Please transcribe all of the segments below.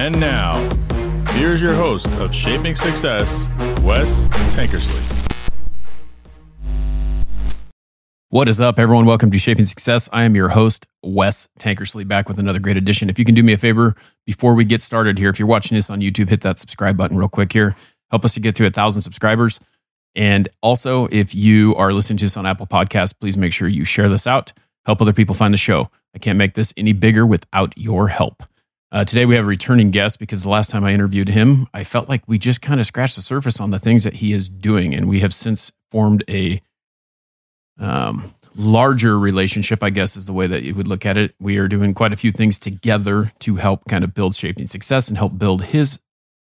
And now, here's your host of Shaping Success, Wes Tankersley. What is up, everyone? Welcome to Shaping Success. I am your host, Wes Tankersley, back with another great edition. If you can do me a favor before we get started here, if you're watching this on YouTube, hit that subscribe button real quick here. Help us to get to a thousand subscribers. And also, if you are listening to this on Apple Podcasts, please make sure you share this out. Help other people find the show. I can't make this any bigger without your help. Uh, today, we have a returning guest because the last time I interviewed him, I felt like we just kind of scratched the surface on the things that he is doing. And we have since formed a um, larger relationship, I guess is the way that you would look at it. We are doing quite a few things together to help kind of build Shaping Success and help build his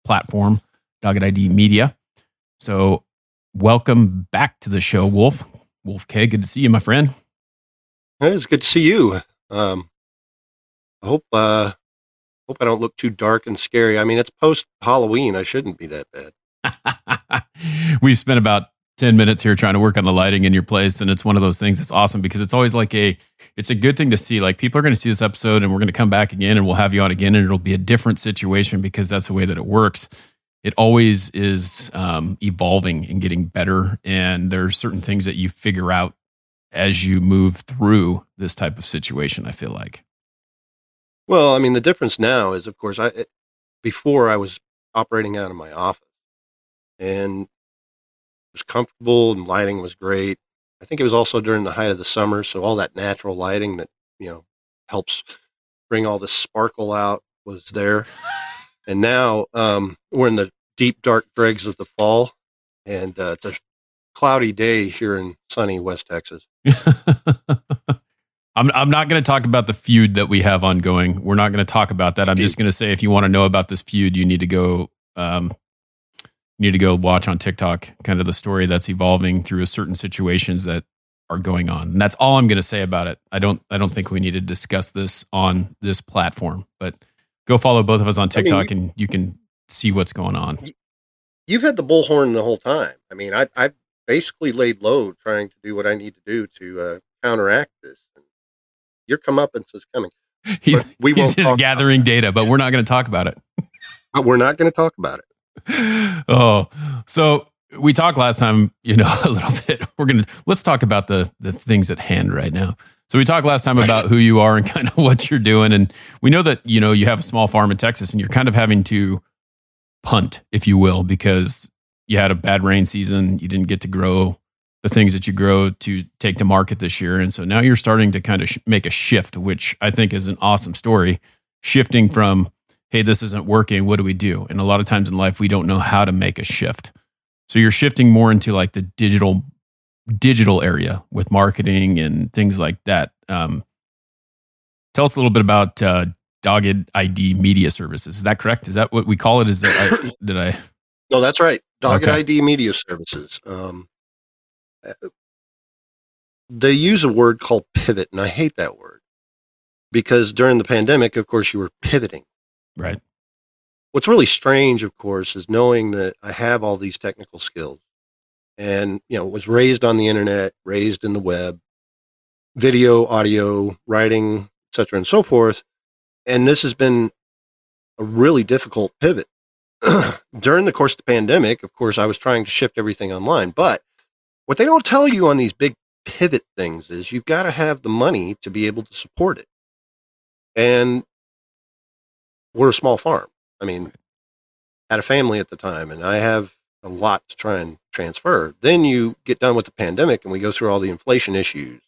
platform, Dogged ID Media. So, welcome back to the show, Wolf. Wolf K, good to see you, my friend. It's good to see you. Um, I hope uh, hope I don't look too dark and scary. I mean, it's post Halloween. I shouldn't be that bad. We've spent about 10 minutes here trying to work on the lighting in your place. And it's one of those things that's awesome because it's always like a, it's a good thing to see. Like people are going to see this episode and we're going to come back again and we'll have you on again and it'll be a different situation because that's the way that it works. It always is um, evolving and getting better. And there are certain things that you figure out as you move through this type of situation, I feel like. Well, I mean, the difference now is, of course, I it, before I was operating out of my office, and it was comfortable, and lighting was great. I think it was also during the height of the summer, so all that natural lighting that you know helps bring all the sparkle out was there. and now um, we're in the deep, dark dregs of the fall, and uh, it's a cloudy day here in sunny West Texas. I'm I'm not going to talk about the feud that we have ongoing. We're not going to talk about that. I'm just going to say if you want to know about this feud, you need to go um, you need to go watch on TikTok kind of the story that's evolving through certain situations that are going on. And that's all I'm going to say about it. I don't I don't think we need to discuss this on this platform, but go follow both of us on TikTok I mean, and you can see what's going on. You've had the bullhorn the whole time. I mean, I I've basically laid low trying to do what I need to do to uh, counteract this your comeuppance is coming. He's, we he's just gathering data, but we're not going to talk about it. We're not going to talk about it. Oh, so we talked last time, you know, a little bit. We're going to let's talk about the the things at hand right now. So we talked last time right. about who you are and kind of what you're doing, and we know that you know you have a small farm in Texas, and you're kind of having to punt, if you will, because you had a bad rain season. You didn't get to grow the things that you grow to take to market this year. And so now you're starting to kind of sh- make a shift, which I think is an awesome story. Shifting from, hey, this isn't working. What do we do? And a lot of times in life, we don't know how to make a shift. So you're shifting more into like the digital digital area with marketing and things like that. Um, tell us a little bit about uh, Dogged ID Media Services. Is that correct? Is that what we call it? Is that I, did I? No, that's right. Dogged okay. ID Media Services. Um, they use a word called pivot, and I hate that word because during the pandemic, of course, you were pivoting. Right. What's really strange, of course, is knowing that I have all these technical skills and, you know, was raised on the internet, raised in the web, video, audio, writing, etc., and so forth. And this has been a really difficult pivot. During the course of the pandemic, of course, I was trying to shift everything online, but what they don't tell you on these big pivot things is you've got to have the money to be able to support it. And we're a small farm. I mean, had a family at the time, and I have a lot to try and transfer. Then you get done with the pandemic, and we go through all the inflation issues.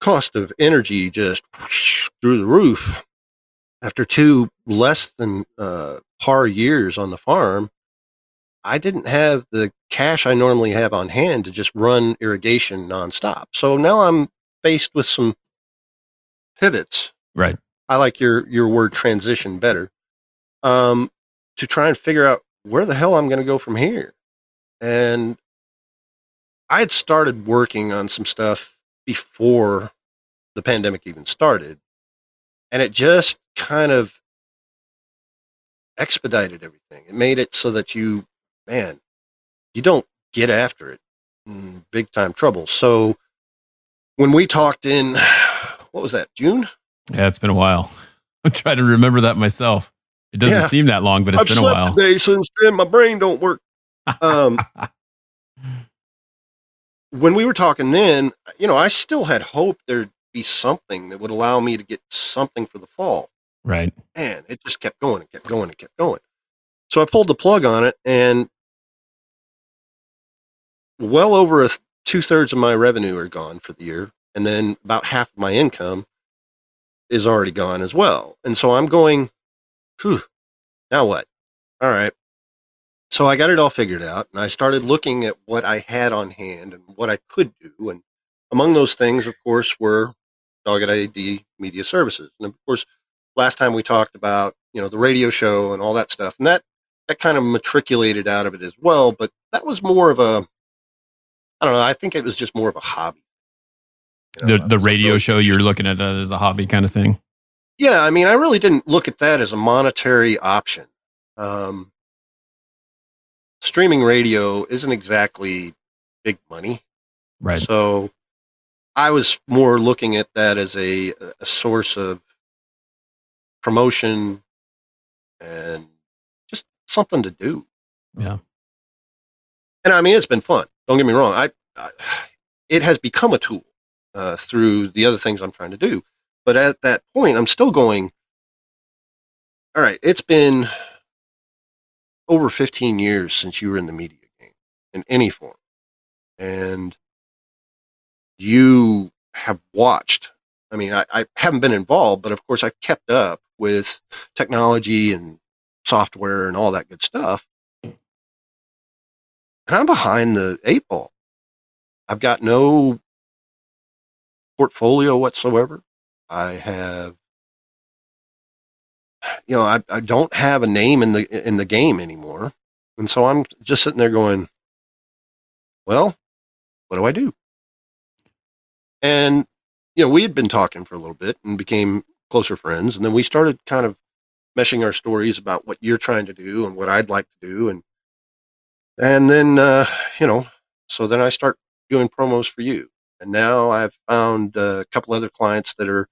Cost of energy just through the roof. After two less than uh, par years on the farm, I didn't have the cash I normally have on hand to just run irrigation nonstop. So now I'm faced with some pivots. Right. I like your your word transition better. Um, to try and figure out where the hell I'm going to go from here. And I had started working on some stuff before the pandemic even started, and it just kind of expedited everything. It made it so that you man, you don't get after it big time trouble. So when we talked in, what was that, June? Yeah, it's been a while. I'm trying to remember that myself. It doesn't Yeah. seem that long, but it's I've been a while. today since then. My brain don't work. Um, when we were talking then, you know, I still had hope there'd be something that would allow me to get something for the fall. Right. Man, it just kept going and kept going and kept going. So I pulled the plug on it, and well over two thirds of my revenue are gone for the year, and then about half of my income is already gone as well. And so I'm going, Whew, now what? All right. So I got it all figured out, and I started looking at what I had on hand and what I could do. And among those things, of course, were Dogged ID Media Services. And of course, last time we talked about you know the radio show and all that stuff, and that that kind of matriculated out of it as well. But that was more of a I don't know. I think it was just more of a hobby. You know, The the radio show you're looking at it as a hobby kind of thing. Yeah, I mean, I really didn't look at that as a monetary option. Um, streaming radio isn't exactly big money, Right. so I was more looking at that as a a source of promotion and just something to do. Yeah. And I mean, it's been fun. Don't get me wrong. I, I it has become a tool uh, through the other things I'm trying to do. But at that point, I'm still going. All right, it's been over 15 years since you were in the media game in any form, and you have watched. I mean, I, I haven't been involved, but of course, I've kept up with technology and software and all that good stuff. And I'm behind the eight ball. I've got no portfolio whatsoever. I have, you know, I, I don't have a name in the in the game anymore, and so I'm just sitting there going, well, what do I do? And you know, we had been talking for a little bit and became closer friends, and then we started kind of meshing our stories about what you're trying to do and what I'd like to do, and and then uh, you know, so then I start doing promos for you, and now I've found uh, a couple other clients that are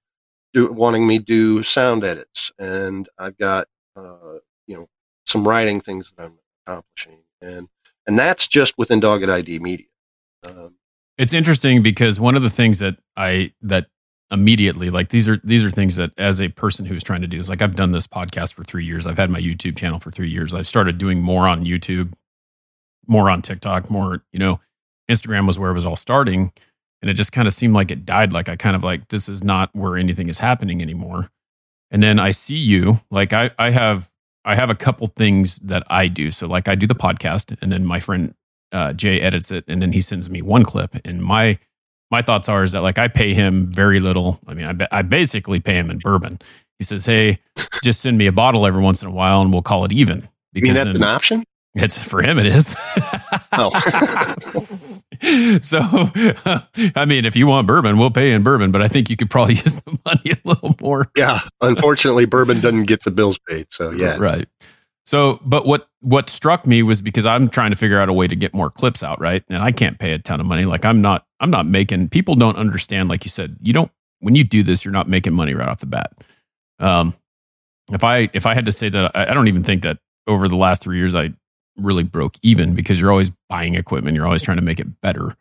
do, wanting me do sound edits, and I've got uh, you know some writing things that I'm accomplishing, and and that's just within Dogged ID Media. Um, It's interesting because one of the things that I that immediately like these are these are things that as a person who's trying to do is like I've done this podcast for three years. I've had my YouTube channel for three years. I've started doing more on YouTube, more on TikTok, more, you know, Instagram was where it was all starting. And it just kind of seemed like it died. Like I kind of like, this is not where anything is happening anymore. And then I see you, like I, I have, I have a couple things that I do. So like I do the podcast and then my friend uh, Jay edits it and then he sends me one clip. And my, my thoughts are is that like I pay him very little. I mean, I, ba- I basically pay him in bourbon. He says, Hey, just send me a bottle every once in a while and we'll call it even. you mean that's then- an option? it's for him. It is. Oh. so, I mean, if you want bourbon, we'll pay in bourbon. But I think you could probably use the money a little more. Yeah, unfortunately, bourbon doesn't get the bills paid. So yeah, Right. So, but what what struck me was because I'm trying to figure out a way to get more clips out, right? And I can't pay a ton of money. Like I'm not I'm not making people don't understand. Like you said, you don't when you do this, you're not making money right off the bat. Um, if I if I had to say that, I, I don't even think that over the last three years I really broke even because you're always buying equipment, you're always trying to make it better,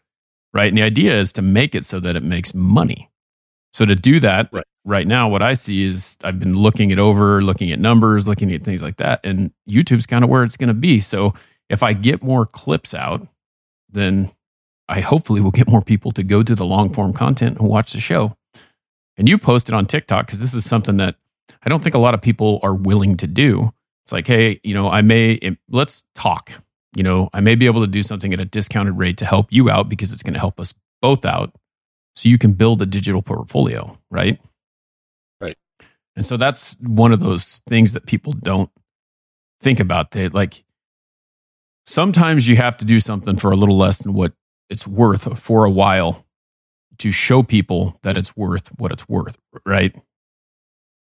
right? And the idea is to make it so that it makes money. So to do that, Right. Right now, what I see is I've been looking it over, looking at numbers, looking at things like that, and YouTube's kind of where it's going to be. So if I get more clips out, then I hopefully will get more people to go to the long form content and watch the show. And you posted on TikTok because this is something that I don't think a lot of people are willing to do. It's like, hey, you know, I may eh, let's talk. You know, I may be able to do something at a discounted rate to help you out because it's going to help us both out so you can build a digital portfolio? Right. And so that's one of those things that people don't think about. They like sometimes you have to do something for a little less than what it's worth for a while to show people that it's worth what it's worth, right?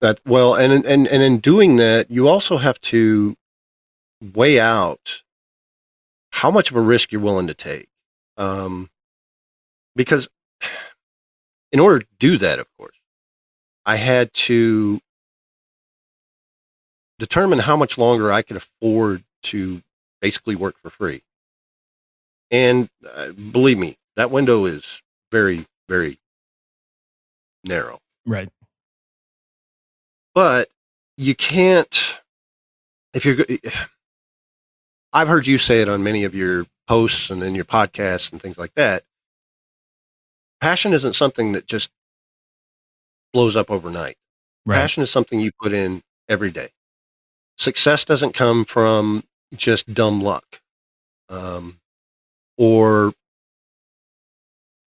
That well, and and and in doing that, you also have to weigh out how much of a risk you're willing to take, um, because in order to do that, of course, I had to determine how much longer I could afford to basically work for free. And uh, believe me, that window is very, very narrow. Right. But you can't, if you're, I've heard you say it on many of your posts and in your podcasts and things like that. Passion isn't something that just blows up overnight. Right. Passion is something you put in every day. Success doesn't come from just dumb luck. Um, or,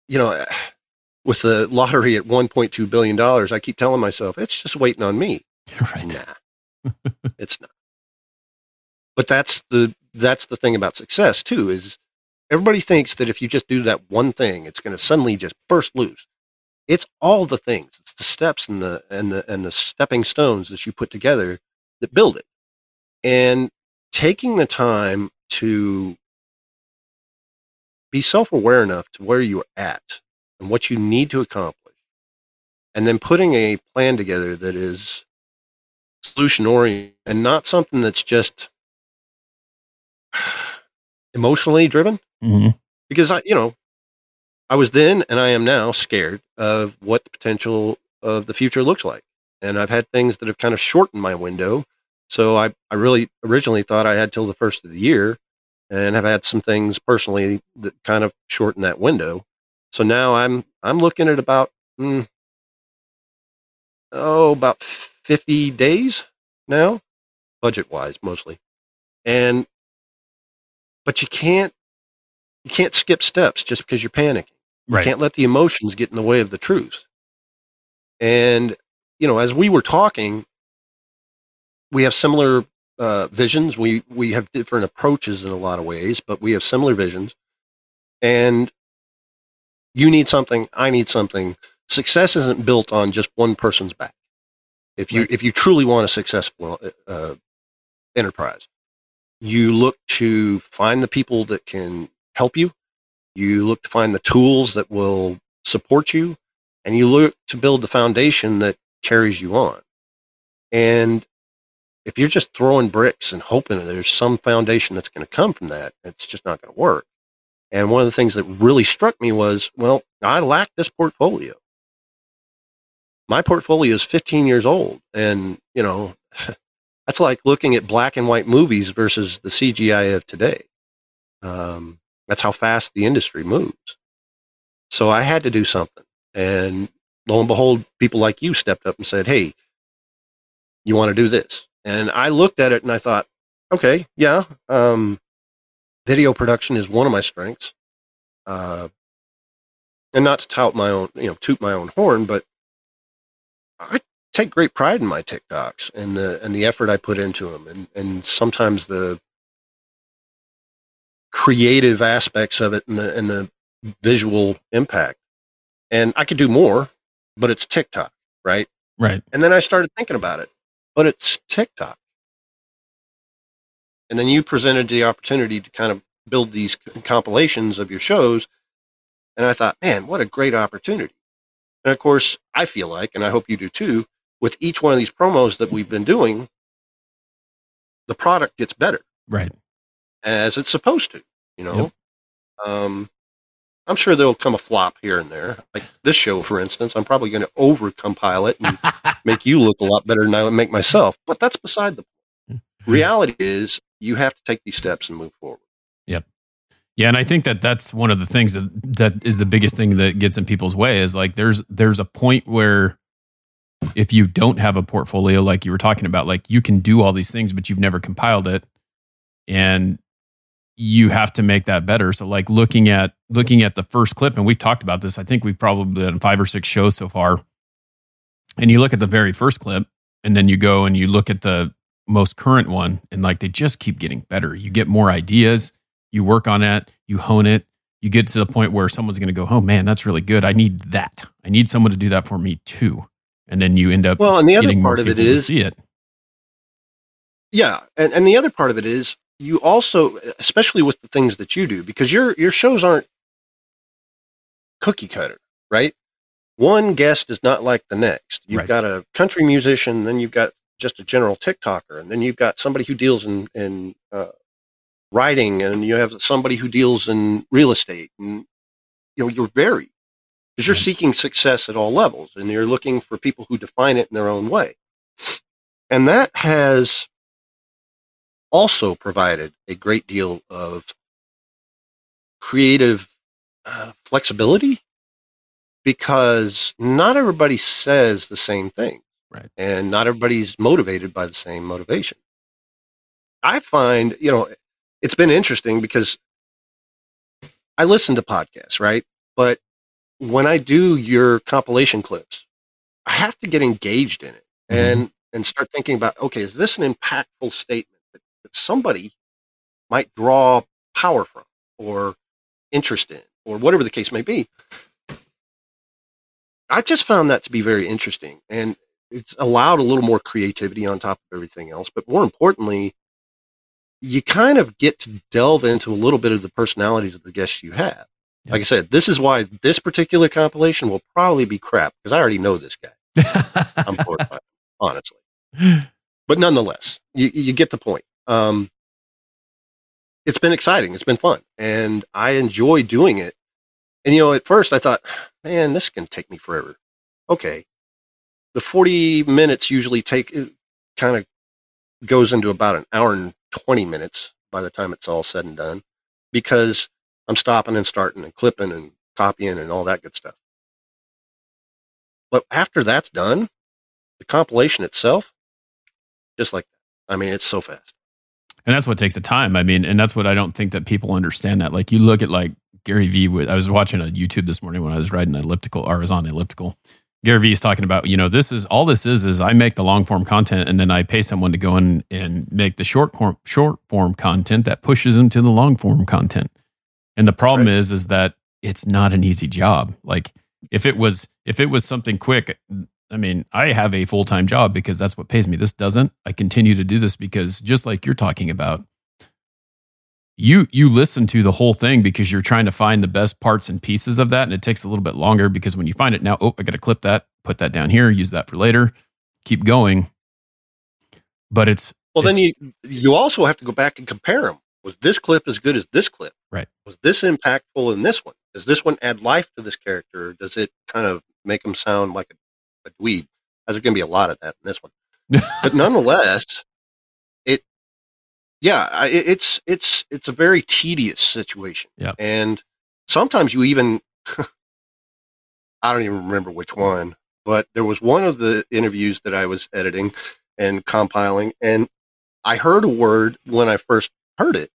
you know, with the lottery at $1.2 billion, I keep telling myself, it's just waiting on me. right. Nah, it's not. But that's the that's the thing about success too is everybody thinks that if you just do that one thing, it's going to suddenly just burst loose. It's all the things. The steps and the and the and the stepping stones that you put together that build it. And taking the time to be self-aware enough to where you're at and what you need to accomplish and then putting a plan together that is solution oriented and not something that's just emotionally driven hmm because I, you know, I was then and I am now scared of what the potential of the future looks like. And I've had things that have kind of shortened my window. So I, I really originally thought I had till the first of the year and have had some things personally that kind of shorten that window. So now I'm, I'm looking at about, mm, oh, about 50 days now, budget wise mostly. And, but you can't, you can't skip steps just because you're panicking. You can't let the emotions get in the way of the truth. And, you know, as we were talking, we have similar uh, visions. We, we have different approaches in a lot of ways, but we have similar visions. And you need something, I need something. Success isn't built on just one person's back. If you, Right. if you truly want a successful uh, enterprise, you look to find the people that can help you. You look to find the tools that will support you, and you look to build the foundation that carries you on. And if you're just throwing bricks and hoping that there's some foundation that's going to come from that, it's just not going to work. And one of the things that really struck me was, well, I lack this portfolio. My portfolio is 15 years old, and you know, that's like looking at black and white movies versus the CGI of today. Um, that's how fast the industry moves. So I had to do something. And lo and behold, people like you stepped up and said, Hey, you want to do this? And I looked at it and I thought, okay, yeah, um, video production is one of my strengths. Uh, and not to tout my own, you know, toot my own horn, but I take great pride in my TikToks and the and the effort I put into them, and and sometimes the creative aspects of it and the and the visual impact. And I could do more, but it's TikTok, right? Right. And then I started thinking about it, but it's TikTok. And then you presented the opportunity to kind of build these compilations of your shows. And I thought, man, what a great opportunity. And of course, I feel like, and I hope you do too, with each one of these promos that we've been doing, the product gets better Right. as it's supposed to, you know? Um, I'm sure there'll come a flop here and there. Like this show, for instance, I'm probably going to over compile it and make you look a lot better than I would make myself. But that's beside the point. Mm-hmm. Reality is you have to take these steps and move forward. Yep. Yeah, and I think that that's one of the things that that is the biggest thing that gets in people's way is like there's there's a point where if you don't have a portfolio like you were talking about, like you can do all these things, but you've never compiled it, and you have to make that better. So like looking at looking at the first clip, and we've talked about this. I think we've probably done five or six shows so far, and you look at the very first clip, and then you go and you look at the most current one, and like they just keep getting better. You get more ideas you work on it, you hone it, you get to the point where someone's going to go, "Oh man, that's really good. I need that. I need someone to do that for me too." And then you end up Well, and the other part of it is, see it. yeah, and, and the other part of it is you also, especially with the things that you do, because your your shows aren't cookie cutter, right? One guest is not like the next. You've Right. got a country musician, then you've got just a general TikToker, and then you've got somebody who deals in in uh, writing, and you have somebody who deals in real estate, and you know you're varied because you're seeking success at all levels, and you're looking for people who define it in their own way, and that has also provided a great deal of creative uh, flexibility because not everybody says the same thing. Right. And not everybody's motivated by the same motivation. I find, you know, it's been interesting because I listen to podcasts, right? But when I do your compilation clips, I have to get engaged in it mm-hmm. and and start thinking about, okay, is this an impactful statement that, somebody might draw power from or interest in or whatever the case may be? I just found that to be very interesting. And it's allowed a little more creativity on top of everything else. But more importantly, you kind of get to delve into a little bit of the personalities of the guests you have. Yep. Like I said, this is why this particular compilation will probably be crap because I already know this guy. I'm bored by him, honestly. But nonetheless, you, you get the point. Um, it's been exciting. It's been fun. And I enjoy doing it. And, you know, at first I thought, man, this can take me forever. Okay the 40 minutes usually take kind of goes into about an hour and 20 minutes by the time it's all said and done because I'm stopping and starting and clipping and copying and all that good stuff. But after that's done, the compilation itself, just like. I mean, it's so fast. And that's what takes the time. I mean, and that's what I don't think that people understand that. Like you look at like Gary Vee, I was watching a YouTube this morning when I was riding an elliptical or I was on elliptical Gary Vee is talking about, you know, this is all this is is I make the long form content and then I pay someone to go in and make the short form short form content that pushes them to the long form content. And the problem right. is is that it's not an easy job. Like if it was if it was something quick, I mean, I have a full time job because that's what pays me. This doesn't. I continue to do this because just like you're talking about, you you listen to the whole thing because you're trying to find the best parts and pieces of that and it takes a little bit longer because when you find it now oh i got to clip that put that down here use that for later keep going. But it's well it's, then you you also have to go back and compare them was this clip as good as this clip? Right. Was this impactful in this one? Does this one add life to this character does it kind of make them sound like a, a dweeb there's going to be a lot of that in this one but nonetheless it yeah, it's it's it's a very tedious situation. Yeah, and sometimes you even I don't even remember which one, but there was one of the interviews that I was editing and compiling, and I heard a word when I first heard it,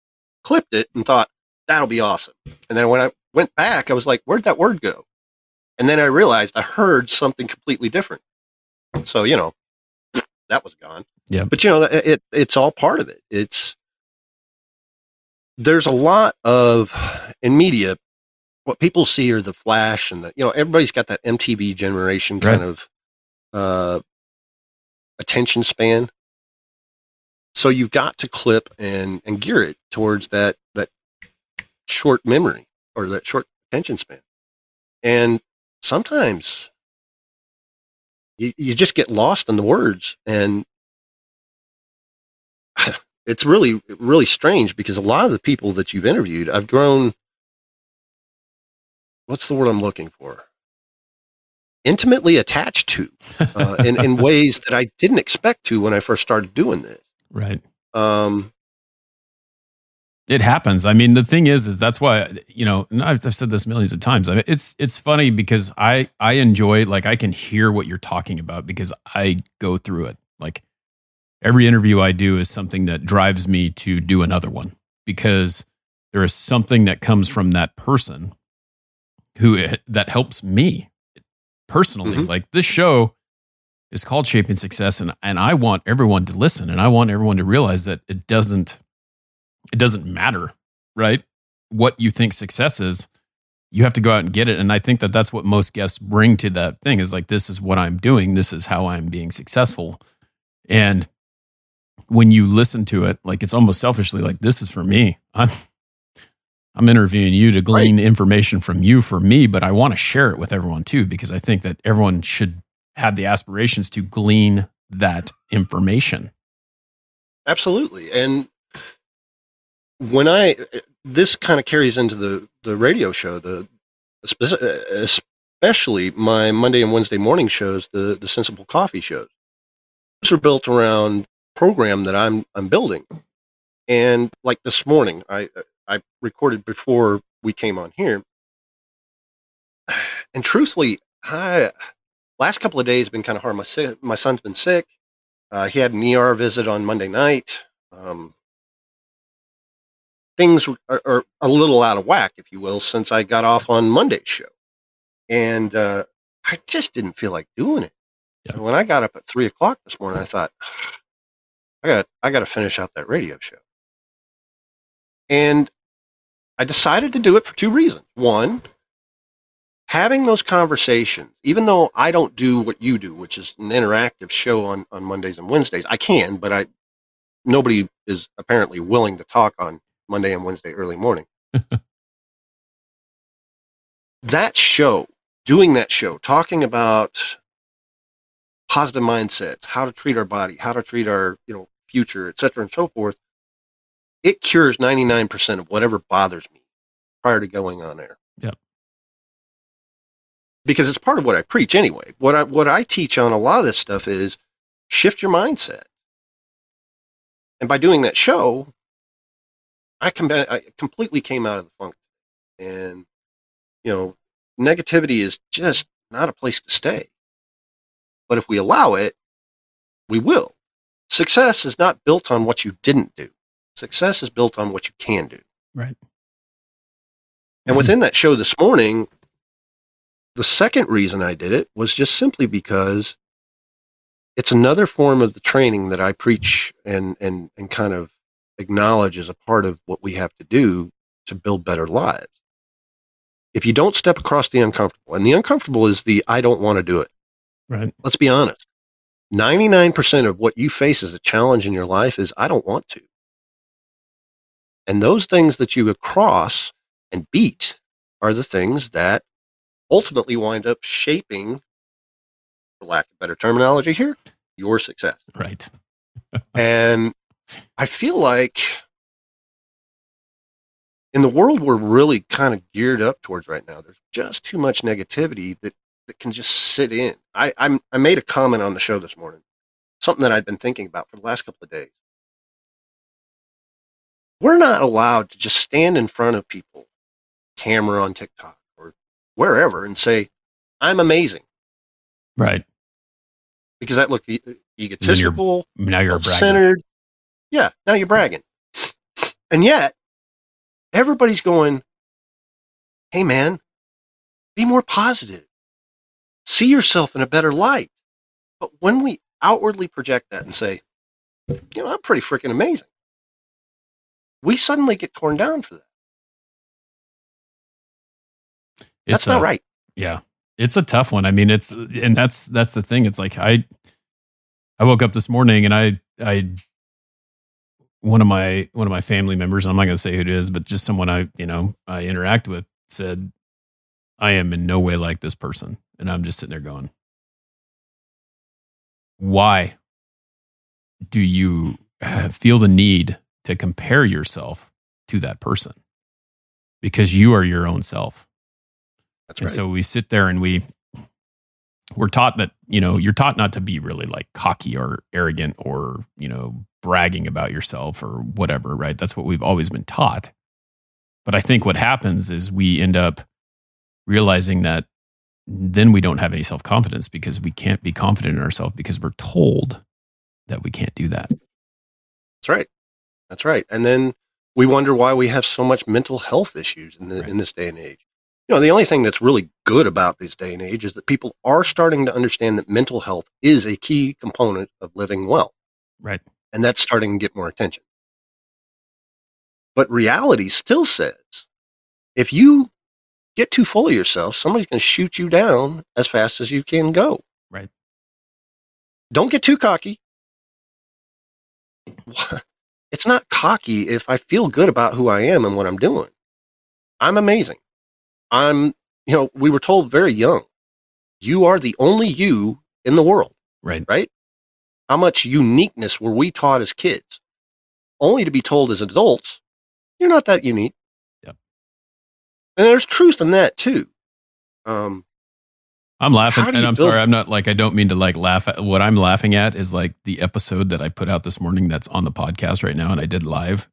clipped it, and thought that'll be awesome. And then when I went back, I was like, where'd that word go? And then I realized I heard something completely different. So you know, that was gone. Yeah. But you know, it, it's all part of it. It's there's a lot of in media. What people see are the flash and the you know everybody's got that MTV generation kind right. of uh, attention span. So you've got to clip and and gear it towards that that short memory or that short attention span. And sometimes you, you just get lost in the words and it's really really strange because a lot of the people that you've interviewed i've grown what's the word i'm looking for? Intimately attached to uh, in, in ways that i didn't expect to when i first started doing this. Right. Um it happens. I mean, the thing is, is that's why you know I've, I've said this millions of times. I mean, it's it's funny because I I enjoy like I can hear what you're talking about because I go through it. Like every interview I do is something that drives me to do another one because there is something that comes from that person who that helps me personally. Mm-hmm. Like this show is called Shaping Success, and and I want everyone to listen, and I want everyone to realize that it doesn't it doesn't matter, right? What you think success is, you have to go out and get it. And I think that that's what most guests bring to that thing is like, this is what I'm doing. This is how I'm being successful. And when you listen to it, like it's almost selfishly like, this is for me. I'm, I'm interviewing you to glean right. information from you for me, but I want to share it with everyone too, because I think that everyone should have the aspirations to glean that information. Absolutely. And when I, this kind of carries into the, the radio show, the, especially my Monday and Wednesday morning shows, the, the sensible coffee shows. Those are built around program that I'm, I'm building. And like this morning, I, I recorded before we came on here. And truthfully, I, last couple of days been kind of hard. My, my son's been sick. Uh, he had an ER visit on Monday night. Um, things are, are, a little out of whack, if you will, since I got off on Monday's show. And uh, I just didn't feel like doing it. Yeah. When I got up at three o'clock this morning, I thought, I got I got to finish out that radio show. And I decided to do it for two reasons. One, having those conversations, even though I don't do what you do, which is an interactive show on, on Mondays and Wednesdays, I can, but I nobody is apparently willing to talk on Monday and Wednesday early morning. that show, doing that show, talking about positive mindsets, how to treat our body, how to treat our, you know, future, et cetera, and so forth, it cures 99% of whatever bothers me prior to going on air. Yep. Because it's part of what I preach anyway. What I what I teach on a lot of this stuff is shift your mindset. And by doing that show, I, com- I completely came out of the funk. And, you know, negativity is just not a place to stay. But if we allow it, we will. Success is not built on what you didn't do. Success is built on what you can do. Right. And mm-hmm. within that show this morning, the second reason I did it was just simply because it's another form of the training that I preach and, and, and kind of acknowledge as a part of what we have to do to build better lives. If you don't step across the uncomfortable, and the uncomfortable is the I don't want to do it. Right. Let's be honest. 99% of what you face as a challenge in your life is I don't want to. And those things that you cross and beat are the things that ultimately wind up shaping, for lack of better terminology here, your success. Right. and I feel like in the world we're really kind of geared up towards right now, there's just too much negativity that, that can just sit in. I, I'm, I made a comment on the show this morning, something that I'd been thinking about for the last couple of days we're not allowed to just stand in front of people, camera on TikTok or wherever, and say, I'm amazing. Right. Because that look e- egotistical, you're, now you're centered. Yeah, now you're bragging. And yet, everybody's going, hey, man, be more positive. See yourself in a better light. But when we outwardly project that and say, you know, I'm pretty freaking amazing we suddenly get torn down for that. It's that's not right. Yeah. It's a tough one. I mean, it's and that's that's the thing. It's like I I woke up this morning and I I one of my one of my family members, I'm not gonna say who it is, but just someone I, you know, I interact with said, I am in no way like this person. And I'm just sitting there going, Why do you feel the need to compare yourself to that person because you are your own self. That's and right. so we sit there and we we're taught that, you know, you're taught not to be really like cocky or arrogant or, you know, bragging about yourself or whatever, right? That's what we've always been taught. But I think what happens is we end up realizing that then we don't have any self confidence because we can't be confident in ourselves because we're told that we can't do that. That's right. That's right. And then we wonder why we have so much mental health issues in, the, right. in this day and age. You know, the only thing that's really good about this day and age is that people are starting to understand that mental health is a key component of living well. Right. And that's starting to get more attention. But reality still says if you get too full of yourself, somebody's going to shoot you down as fast as you can go. Right. Don't get too cocky it's not cocky if I feel good about who I am and what I'm doing. I'm amazing. I'm, you know, we were told very young, you are the only you in the world. Right. Right. How much uniqueness were we taught as kids? Only to be told as adults, you're not that unique. Yeah. And there's truth in that too. Um, I'm laughing, and I'm sorry. I'm not like I don't mean to like laugh at what I'm laughing at is like the episode that I put out this morning that's on the podcast right now, and I did live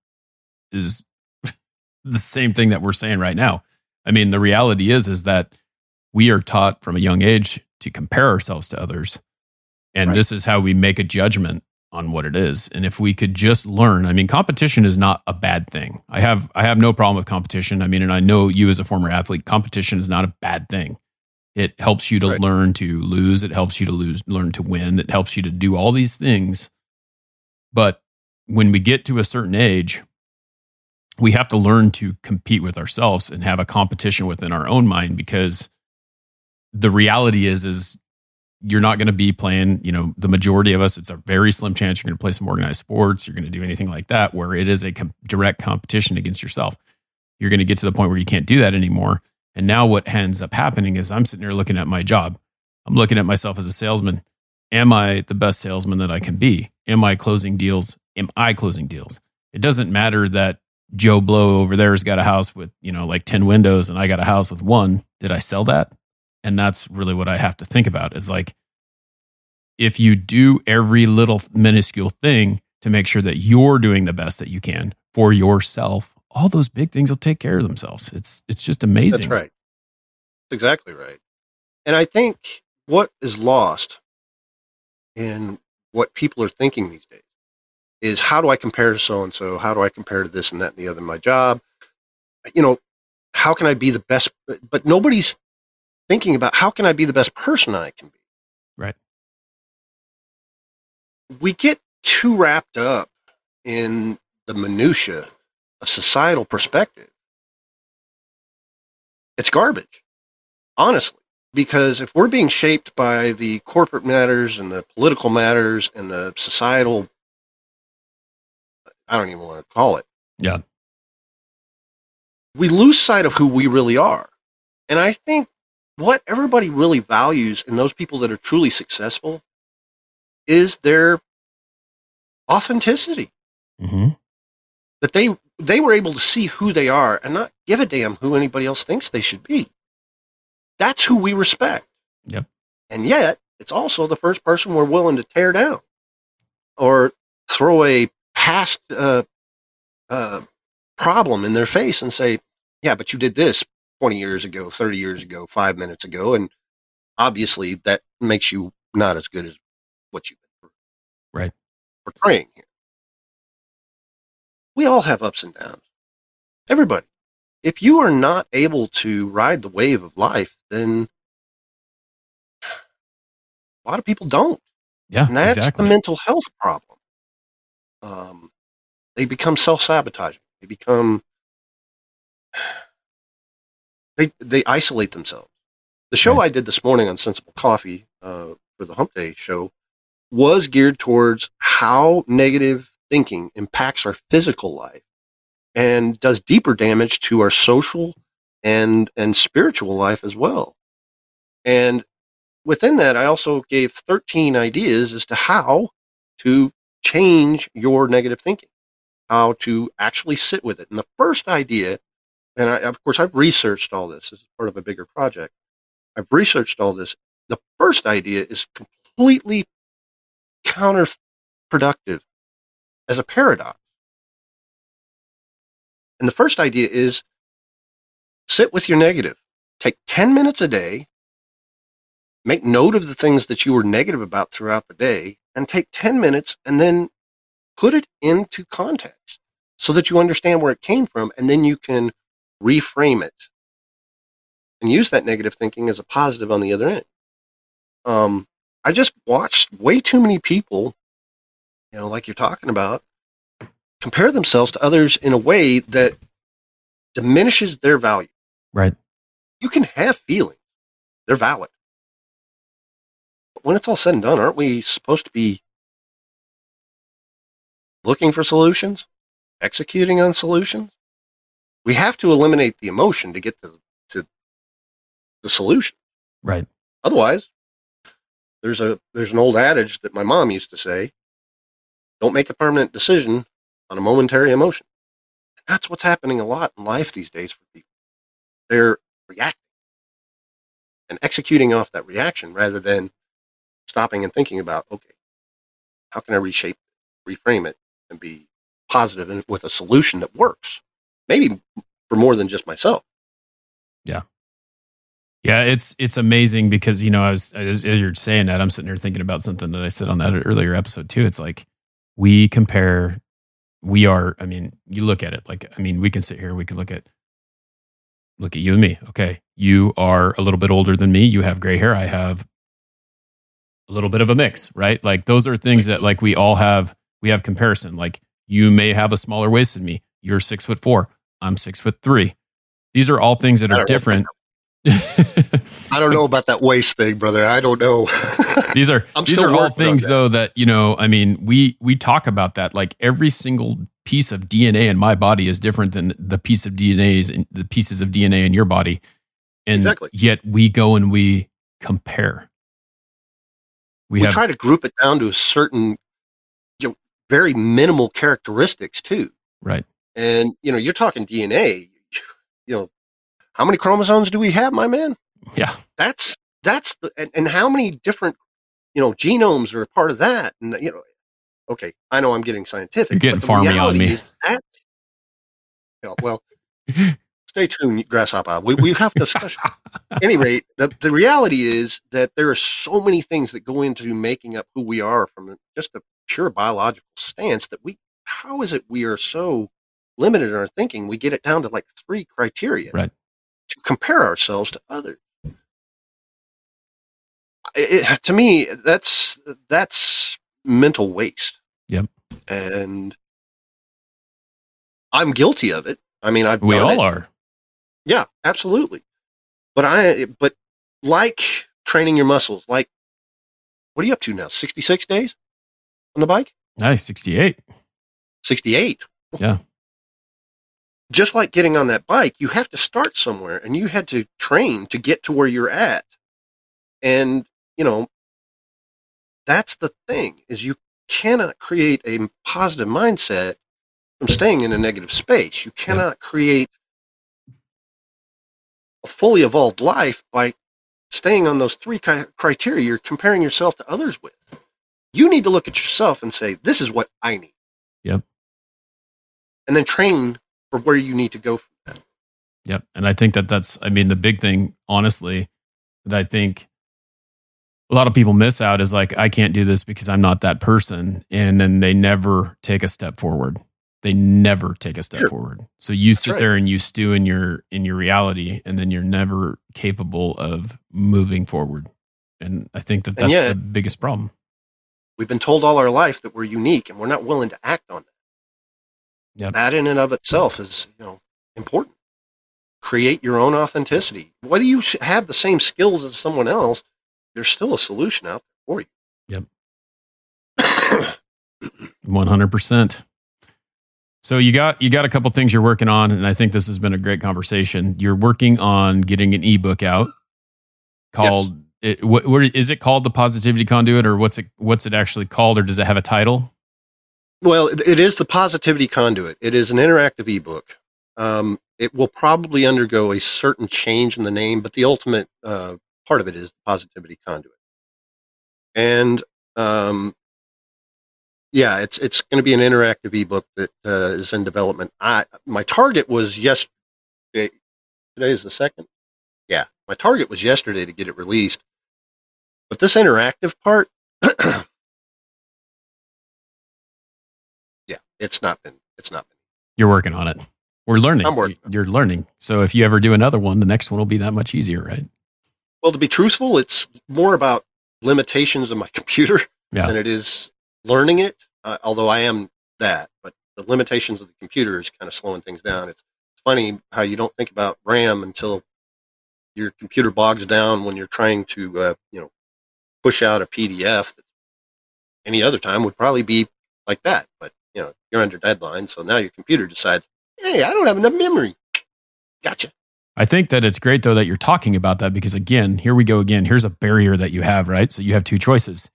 is the same thing that we're saying right now. I mean, the reality is is that we are taught from a young age to compare ourselves to others, and Right. this is how we make a judgment on what it is. And if we could just learn, I mean, competition is not a bad thing. I have I have no problem with competition. I mean, and I know you as a former athlete, competition is not a bad thing. It helps you to Right. learn to lose. It helps you to lose, learn to win. It helps you to do all these things. But when we get to a certain age, we have to learn to compete with ourselves and have a competition within our own mind because the reality is is you're not going to be playing, you know, the majority of us, it's a very slim chance you're going to play some organized sports, you're going to do anything like that where it is a com- direct competition against yourself. You're going to get to the point where you can't do that anymore. And now what ends up happening is I'm sitting here looking at my job. I'm looking at myself as a salesman. Am I the best salesman that I can be? Am I closing deals? Am I closing deals? It doesn't matter that Joe Blow over there has got a house with, you know, like 10 windows and I got a house with one. Did I sell that? And that's really what I have to think about is like, if you do every little minuscule thing to make sure that you're doing the best that you can for yourself, all those big things will take care of themselves. It's it's just amazing. That's right. That's exactly right. And I think what is lost in what people are thinking these days is how do I compare to so and so? How do I compare to this and that and the other in my job? You know, how can I be the best? But nobody's thinking about how can I be the best person I can be. Right. We get too wrapped up in the minutia of societal perspective. It's garbage, honestly, because if we're being shaped by the corporate matters and the political matters and the societal, I don't even want to call it. Yeah. We lose sight of who we really are. And I think what everybody really values in those people that are truly successful is their authenticity hmm that they they were able to see who they are and not give a damn who anybody else thinks they should be. That's who we respect. Yep. And yet, it's also the first person we're willing to tear down or throw a past uh, uh, problem in their face and say, "Yeah, but you did this 20 years ago, 30 years ago, five minutes ago, and obviously that makes you not as good as what you've been Right. portraying here." we all have ups and downs. Everybody. If you are not able to ride the wave of life, then a lot of people don't. Yeah. And that's exactly. the mental health problem. Um, they become self sabotaging. They become, they, they isolate themselves. The show Right. I did this morning on Sensible Coffee uh, for the Hump Day show was geared towards how negative thinking impacts our physical life and does deeper damage to our social and and spiritual life as well. And within that, I also gave 13 ideas as to how to change your negative thinking, how to actually sit with it. And the first idea, and I, of course, I've researched all this. This is part of a bigger project. I've researched all this. The first idea is completely counterproductive as a paradox. And the first idea is sit with your negative. Take 10 minutes a day, make note of the things that you were negative about throughout the day, and take 10 minutes and then put it into context so that you understand where it came from, and then you can reframe it and use that negative thinking as a positive on the other end. Um, I just watched way too many people, you know, like you're talking about, compare themselves to others in a way that diminishes their value. Right. You can have feelings, they're valid. But when it's all said and done, aren't we supposed to be looking for solutions, executing on solutions? We have to eliminate the emotion to get to, to the solution. Right. Otherwise, there's a there's an old adage that my mom used to say: "Don't make a permanent decision on a momentary emotion." And That's what's happening a lot in life these days for people. They're reacting and executing off that reaction rather than stopping and thinking about, okay, how can I reshape, reframe it, and be positive and with a solution that works? Maybe for more than just myself. Yeah. Yeah, it's it's amazing because you know I was as, as, you're saying that I'm sitting here thinking about something that I said on that earlier episode too. It's like we compare, we are. I mean, you look at it like I mean, we can sit here, we can look at look at you and me. Okay, you are a little bit older than me. You have gray hair. I have a little bit of a mix, right? Like those are things that like we all have. We have comparison. Like you may have a smaller waist than me. You're six foot four. I'm six foot three. These are all things that are different. I don't know about that waist thing, brother. I don't know. these are these are all things though that you know. I mean, we we talk about that. Like every single piece of DNA in my body is different than the piece of DNA in the pieces of DNA in your body, and exactly. yet we go and we compare. We, we have, try to group it down to a certain, you know, very minimal characteristics too. Right. And you know, you're talking DNA. You know, how many chromosomes do we have, my man? Yeah. That's that's the and, and how many different you know genomes are a part of that and you know okay i know i'm getting scientific you're getting farmy on me that, you know, well stay tuned grasshopper we, we have discussion at any rate the, the reality is that there are so many things that go into making up who we are from just a pure biological stance that we how is it we are so limited in our thinking we get it down to like three criteria right to compare ourselves to others. It, to me, that's that's mental waste. Yep. And I'm guilty of it. I mean, I've we all it. are. Yeah, absolutely. But I, but like training your muscles, like what are you up to now? Sixty six days on the bike. Nice, sixty eight. Sixty eight. Yeah just like getting on that bike, you have to start somewhere and you had to train to get to where you're at. And, you know, that's the thing is you cannot create a positive mindset from staying in a negative space. You cannot create a fully evolved life by staying on those three criteria you're comparing yourself to others with. You need to look at yourself and say, this is what I need. Yep. And then train for where you need to go from that. Yep. And I think that that's, I mean, the big thing, honestly, that I think a lot of people miss out is like, I can't do this because I'm not that person. And then they never take a step forward. They never take a step sure. forward. So you sit right. there and you stew in your in your reality, and then you're never capable of moving forward. And I think that that's yet, the biggest problem. We've been told all our life that we're unique, and we're not willing to act on that. Yep. That in and of itself is, you know, important. Create your own authenticity. Whether you have the same skills as someone else, there's still a solution out there for you. Yep. One hundred percent. So you got you got a couple things you're working on, and I think this has been a great conversation. You're working on getting an ebook out called. Yes. It, what, what is it called? The Positivity Conduit, or what's it? What's it actually called, or does it have a title? Well, it is the Positivity Conduit. It is an interactive ebook. Um, it will probably undergo a certain change in the name, but the ultimate uh, part of it is the Positivity Conduit. And um, yeah, it's it's going to be an interactive ebook that uh, is in development. I my target was yesterday. Today is the second. Yeah, my target was yesterday to get it released, but this interactive part it's not been it's not been. You're working on it. We're learning. I'm working. You're learning. So if you ever do another one, the next one will be that much easier, right? Well, to be truthful, it's more about limitations of my computer yeah. than it is learning it. Uh, although I am that, but the limitations of the computer is kind of slowing things down. It's, it's funny how you don't think about RAM until your computer bogs down when you're trying to, uh, you know, push out a PDF that any other time would probably be like that. But you know, you're under deadline. So now your computer decides, hey, I don't have enough memory. Gotcha. I think that it's great though that you're talking about that because again, here we go again. Here's a barrier that you have, right? So you have two choices.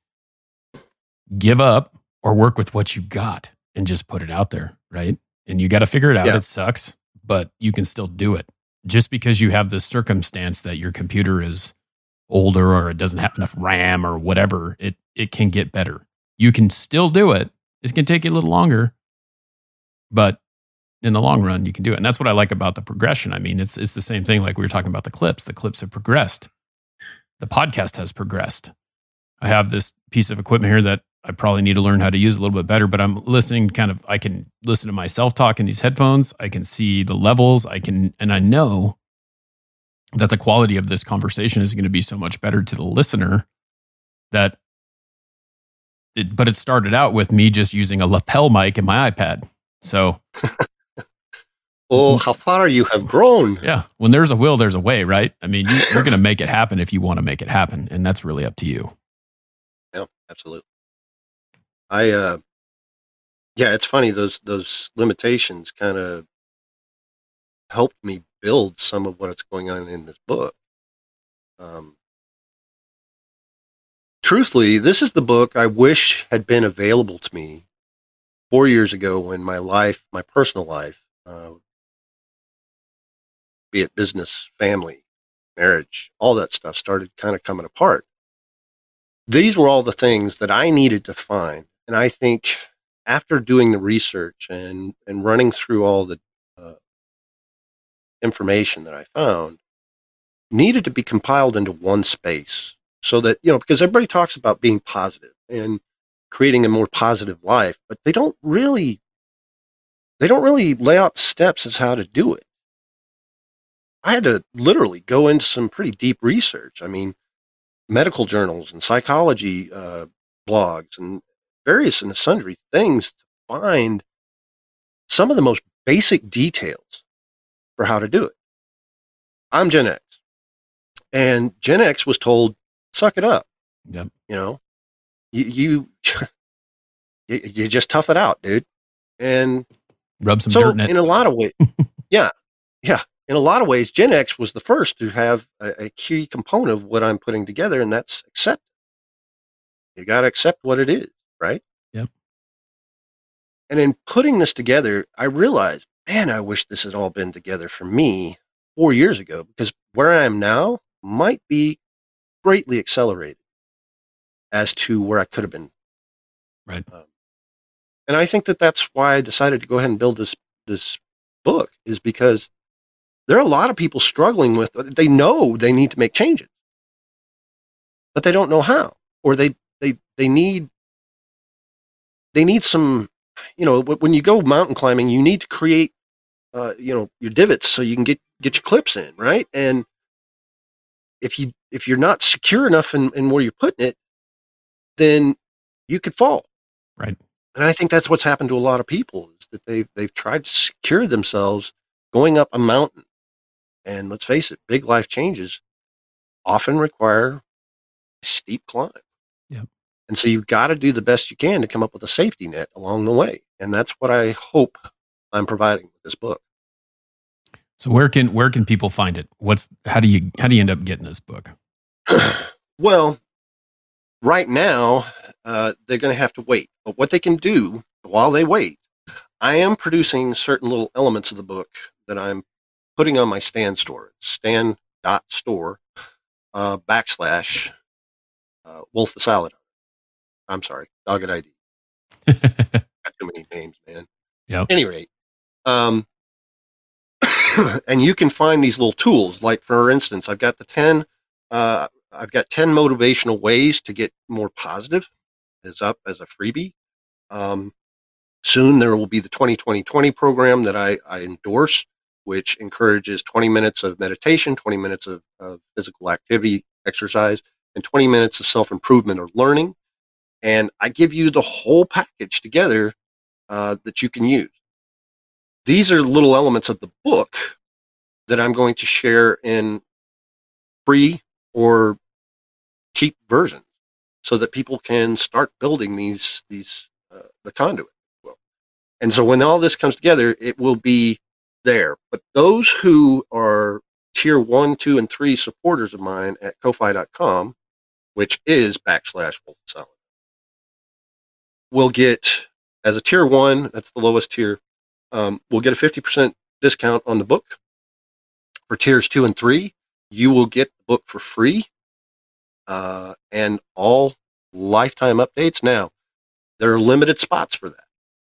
Give up or work with what you got and just put it out there, right? And you got to figure it out. Yeah. It sucks, but you can still do it. Just because you have this circumstance that your computer is older or it doesn't have enough RAM or whatever, it it can get better. You can still do it. It's going to take you a little longer, but in the long run, you can do it. And that's what I like about the progression. I mean, it's it's the same thing like we were talking about the clips. The clips have progressed. The podcast has progressed. I have this piece of equipment here that I probably need to learn how to use a little bit better, but I'm listening kind of I can listen to myself talk in these headphones. I can see the levels. I can and I know that the quality of this conversation is going to be so much better to the listener that it, but it started out with me just using a lapel mic in my iPad. So Oh, how far you have grown. Yeah. When there's a will, there's a way, right? I mean, you, you're going to make it happen if you want to make it happen. And that's really up to you. Yeah, absolutely. I uh yeah, it's funny those those limitations kind of helped me build some of what's going on in this book. Um truthfully, this is the book I wish had been available to me 4 years ago when my life, my personal life, uh be it business, family, marriage, all that stuff started kind of coming apart. These were all the things that I needed to find. And I think after doing the research and, and running through all the uh, information that I found, needed to be compiled into one space so that, you know, because everybody talks about being positive and creating a more positive life, but they don't really, they don't really lay out steps as how to do it. I had to literally go into some pretty deep research. I mean, medical journals and psychology uh, blogs and various and sundry things to find some of the most basic details for how to do it. I'm Gen X, and Gen X was told, "Suck it up." Yep. You know, you you, you, just tough it out, dude. And Rub some so, dirt in it. in a lot of ways, yeah, yeah. In a lot of ways, Gen X was the first to have a, a key component of what I'm putting together, and that's accept. You got to accept what it is, right? Yep. And in putting this together, I realized, man, I wish this had all been together for me four years ago, because where I am now might be greatly accelerated as to where I could have been. Right. Um, and I think that that's why I decided to go ahead and build this this book is because there are a lot of people struggling with they know they need to make changes but they don't know how or they they they need they need some you know when you go mountain climbing you need to create uh, you know your divots so you can get get your clips in right and if you if you're not secure enough in, in where you're putting it then you could fall. Right. and i think that's what's happened to a lot of people is that they've they've tried to secure themselves going up a mountain. And let's face it big life changes often require a steep climb. Yep. and so you've got to do the best you can to come up with a safety net along the way. And that's what i hope i'm providing with this book So where can where can people find it? What's how do you how do you end up getting this book? well, right now, uh, they're going to have to wait. But what they can do while they wait, I am producing certain little elements of the book that I'm putting on my Stan store. Stan.store uh, backslash uh, Wolf the Salad. I'm sorry, Dogged ID. Got too many names, man. Yep. At any rate, um, and you can find these little tools. Like for instance, I've got the ten. Uh, I've got ten motivational ways to get more positive. Is up as a freebie. Um, soon there will be the 2020 program that I, I endorse, which encourages 20 minutes of meditation, 20 minutes of, of physical activity, exercise, and 20 minutes of self improvement or learning. And I give you the whole package together uh, that you can use. These are little elements of the book that I'm going to share in free or cheap versions so that people can start building these, these, uh, the conduit. And so when all this comes together, it will be there. But those who are tier one, two, and three supporters of mine at Ko-Fi.com, which is backslash will get as a tier one, that's the lowest tier, um, we'll get a 50% discount on the book. For tiers two and three, you will get the book for free uh, and all lifetime updates. Now, there are limited spots for that.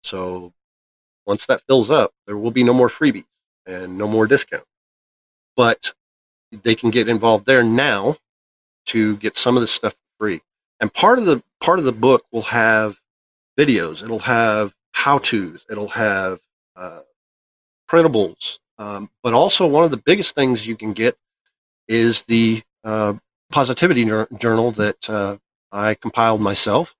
So once that fills up, there will be no more freebies and no more discount. But they can get involved there now to get some of this stuff free. And part of the part of the book will have videos. It'll have how tos. It'll have uh, printables. Um, but also one of the biggest things you can get is the uh, positivity journal that uh, I compiled myself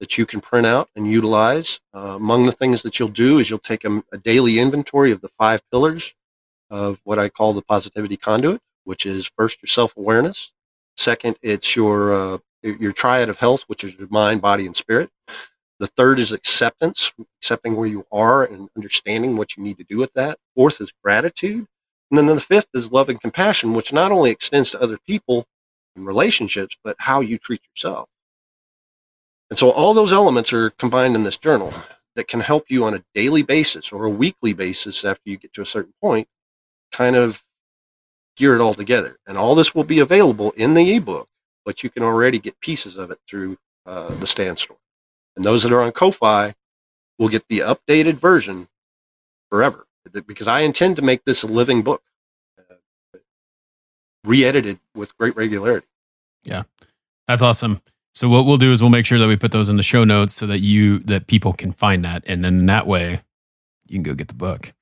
that you can print out and utilize. Uh, among the things that you'll do is you'll take a, a, daily inventory of the five pillars of what I call the positivity conduit, which is first your self awareness. Second, it's your uh, your triad of health, which is your mind, body, and spirit. The third is acceptance, accepting where you are and understanding what you need to do with that. Fourth is gratitude. And then the fifth is love and compassion, which not only extends to other people and relationships, but how you treat yourself. And so all those elements are combined in this journal that can help you on a daily basis or a weekly basis after you get to a certain point, kind of gear it all together. And all this will be available in the ebook, but you can already get pieces of it through uh, the Stan Store. And those that are on Ko-Fi will get the updated version forever because I intend to make this a living book, uh, re-edited with great regularity. Yeah, that's awesome. So what we'll do is we'll make sure that we put those in the show notes so that you that people can find that, and then that way you can go get the book.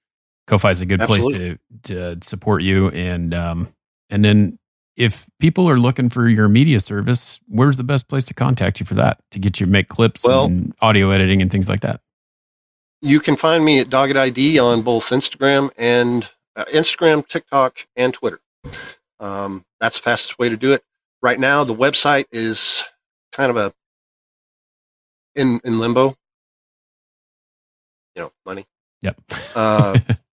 Ko-Fi is a good Absolutely. place to to support you, and um, and then if people are looking for your media service, where's the best place to contact you for that to get you make clips well, and audio editing and things like that? You can find me at Dogged ID on both Instagram and uh, Instagram, TikTok, and Twitter. Um, that's the fastest way to do it. Right now, the website is kind of a in in limbo. You know, money. Yep. uh,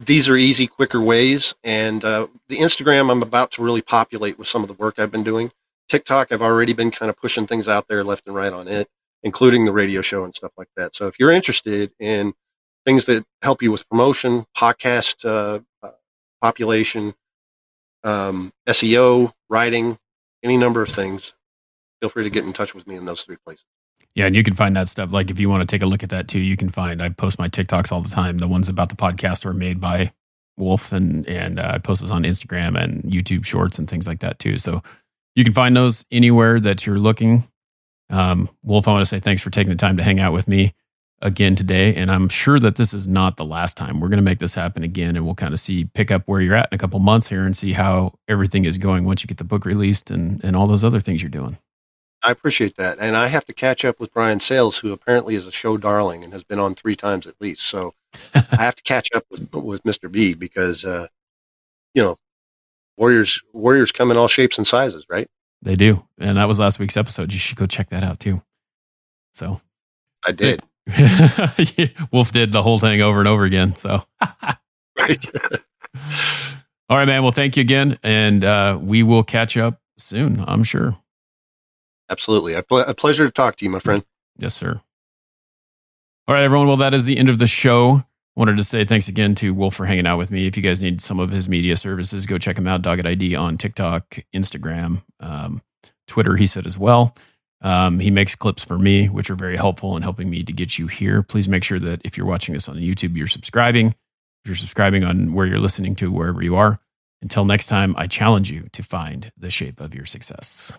these are easy, quicker ways, and uh, the Instagram I'm about to really populate with some of the work I've been doing. TikTok, I've already been kind of pushing things out there left and right on it, including the radio show and stuff like that. So if you're interested in things that help you with promotion, podcast uh, uh population, um, SEO, writing, any number of things, feel free to get in touch with me in those three places. Yeah, and you can find that stuff. Like if you want to take a look at that too, you can find. I post my TikToks all the time. The ones about the podcast are made by Wolf, and and uh, I post those on Instagram and YouTube Shorts and things like that too. So you can find those anywhere that you're looking. Um, Wolf, I want to say thanks for taking the time to hang out with me again today, and I'm sure that this is not the last time. We're going to make this happen again, and we'll kind of see pick up where you're at in a couple months here and see how everything is going once you get the book released and and all those other things you're doing. I appreciate that. And I have to catch up with Brian Sales, who apparently is a show darling and has been on three times at least. So I have to catch up with, with Mr. B because, uh, you know, Warriors, Warriors come in all shapes and sizes, right? They do. And that was last week's episode. You should go check that out too. So I did. Wolf did the whole thing over and over again. So, right. all right, man. Well, thank you again. And uh, we will catch up soon, I'm sure. Absolutely. A, pl- a pleasure to talk to you, my friend. Yes, sir. All right, everyone. Well, that is the end of the show. Wanted to say thanks again to Wolf for hanging out with me. If you guys need some of his media services, go check him out. Dogged ID on TikTok, Instagram, um, Twitter. He said as well. Um, he makes clips for me, which are very helpful in helping me to get you here. Please make sure that if you're watching this on YouTube, you're subscribing. If you're subscribing on where you're listening to, wherever you are. Until next time, I challenge you to find the shape of your success.